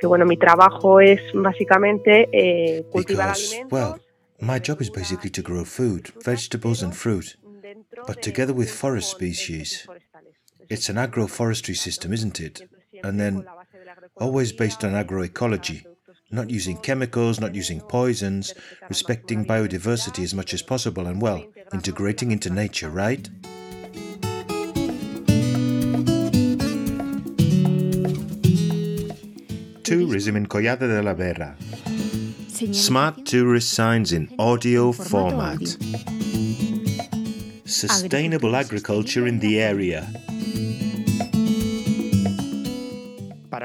porque bueno, mi trabajo es básicamente eh, cultivar Because, alimentos. well, my job is basically to grow food, vegetables, and fruit. but together with forest species. It's an agroforestry system, isn't it? And then always based on agroecology, not using chemicals, not using poisons, respecting biodiversity as much as possible, and well, integrating into nature, right? Tourism in Collado de la Vera. Smart tourist signs in audio format. Sustainable agriculture in the area.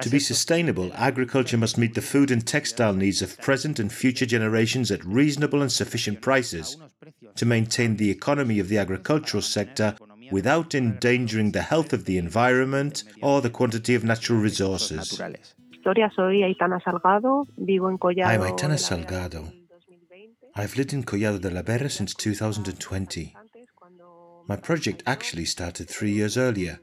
To be sustainable, agriculture must meet the food and textile needs of present and future generations at reasonable and sufficient prices to maintain the economy of the agricultural sector without endangering the health of the environment or the quantity of natural resources. Historia, soy Aitana Salgado, vivo en Collado. I'm Aitana de la Vera Salgado. desde el 2020. I've lived in Collado de la Vera since 2020. My project actually started three years earlier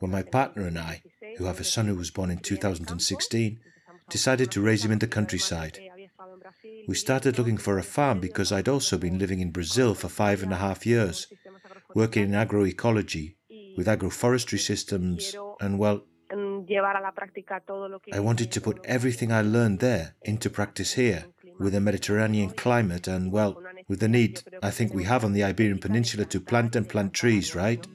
when my partner and I, who have a son who was born in 2016, decided to raise him in the countryside. había estado en Brasil, We started looking for a farm because I'd also been living in Brazil for five and a half years, working in agroecology with agroforestry systems, and well, I wanted to put everything I learned there into practice here with a Mediterranean climate and, well, with the need I think we have on the Iberian Peninsula to plant and plant trees, right?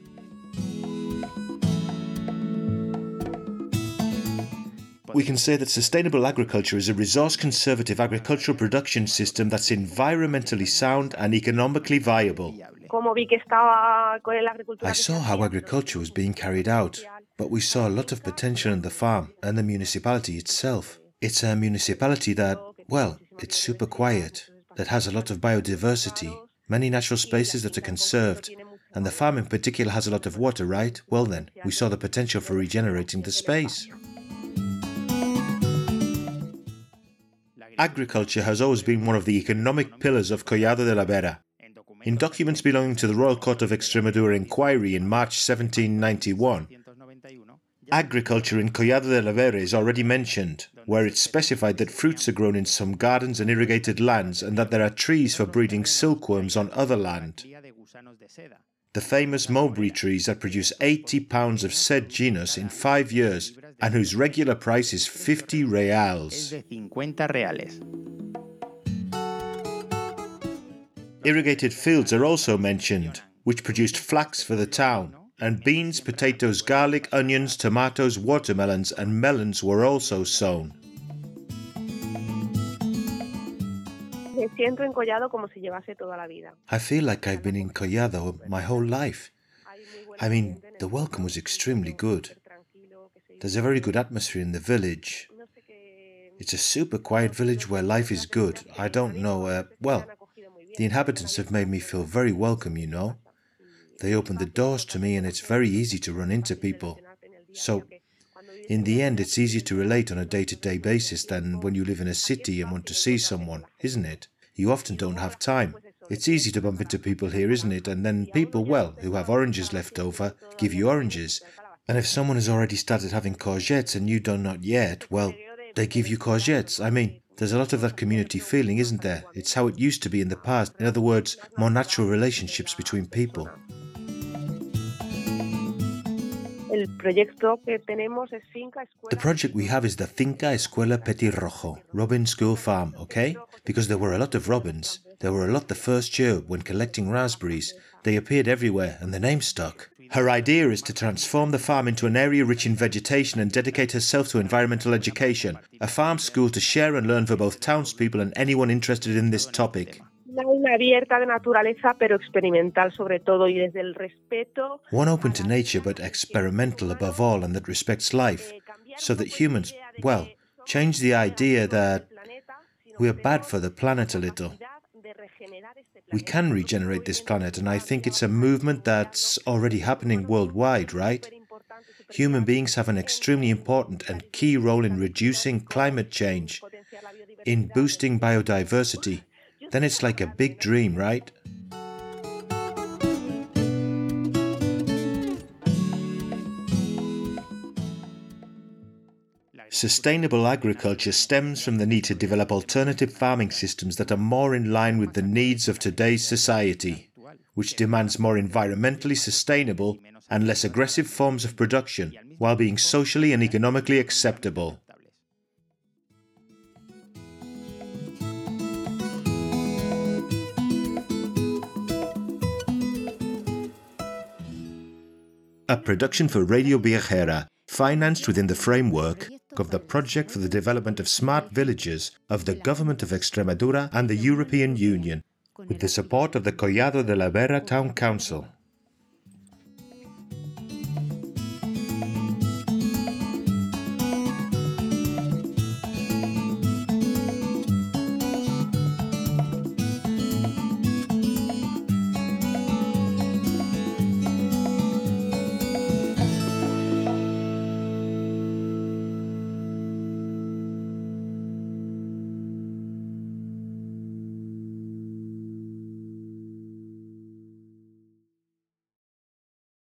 We can say that sustainable agriculture is a resource conservative agricultural production system that's environmentally sound and economically viable. Como vi que estaba con la agricultura I saw how agriculture was being carried out, but we saw a lot of potential in the farm and the municipality itself. It's a municipality that, well, it's super quiet, that has a lot of biodiversity, many natural spaces that are conserved, and the farm in particular has a lot of water, right? Well, then, we saw the potential for regenerating the space. Agriculture has always been one of the economic pillars of Collado de la Vera. In documents belonging to the Royal Court of Extremadura inquiry in March 1791, agriculture in Collado de la Vera is already mentioned, where it's specified that fruits are grown in some gardens and irrigated lands and that there are trees for breeding silkworms on other land. The famous mulberry trees that produce 80 pounds of said genus in five years and whose regular price is 50 reals. 50 reales. Irrigated fields are also mentioned, which produced flax for the town, and beans, potatoes, garlic, onions, tomatoes, watermelons, and melons were also sown. Me siento en Collado como si llevase toda la vida. I feel like I've been in Collado my whole life. Hay muy buena I mean, gente en el the welcome was extremely good. tranquilo, que se- There's a very good atmosphere in the village. no sé qué- It's a super quiet village where life is good. I don't know, uh, well, me han acogido muy bien. the inhabitants have made me feel very welcome, you know. They open the doors to me and it's very easy to run into people. So, in the end, it's easier to relate on a day to day basis than when you live in a city and want to see someone, isn't it? You often don't have time. It's easy to bump into people here, isn't it? And then people, well, who have oranges left over, give you oranges. And if someone has already started having courgettes and you do not yet, well, they give you courgettes. I mean, there's a lot of that community feeling, isn't there? It's how it used to be in the past. In other words, more natural relationships between people. The project we have is the Finca Escuela Petirrojo, Robin School Farm, okay? Because there were a lot of robins. There were a lot the first year when collecting raspberries. They appeared everywhere and the name stuck. Her idea is to transform the farm into an area rich in vegetation and dedicate herself to environmental education, a farm school to share and learn for both townspeople and anyone interested in this topic. One open to nature but experimental above all and that respects life, so that humans, well, change the idea that we are bad for the planet a little. We can regenerate this planet, and I think it's a movement that's already happening worldwide, right? Human beings have an extremely important and key role in reducing climate change, in boosting biodiversity. Then it's like a big dream, right? Sustainable agriculture stems from the need to develop alternative farming systems that are more in line with the needs of today's society, which demands more environmentally sustainable and less aggressive forms of production while being socially and economically acceptable. A production for Radio Viajera, financed within the framework of the Project for the Development of Smart Villages of the Government of Extremadura and the European Union, with the support of the Collado de la Vera Town Council.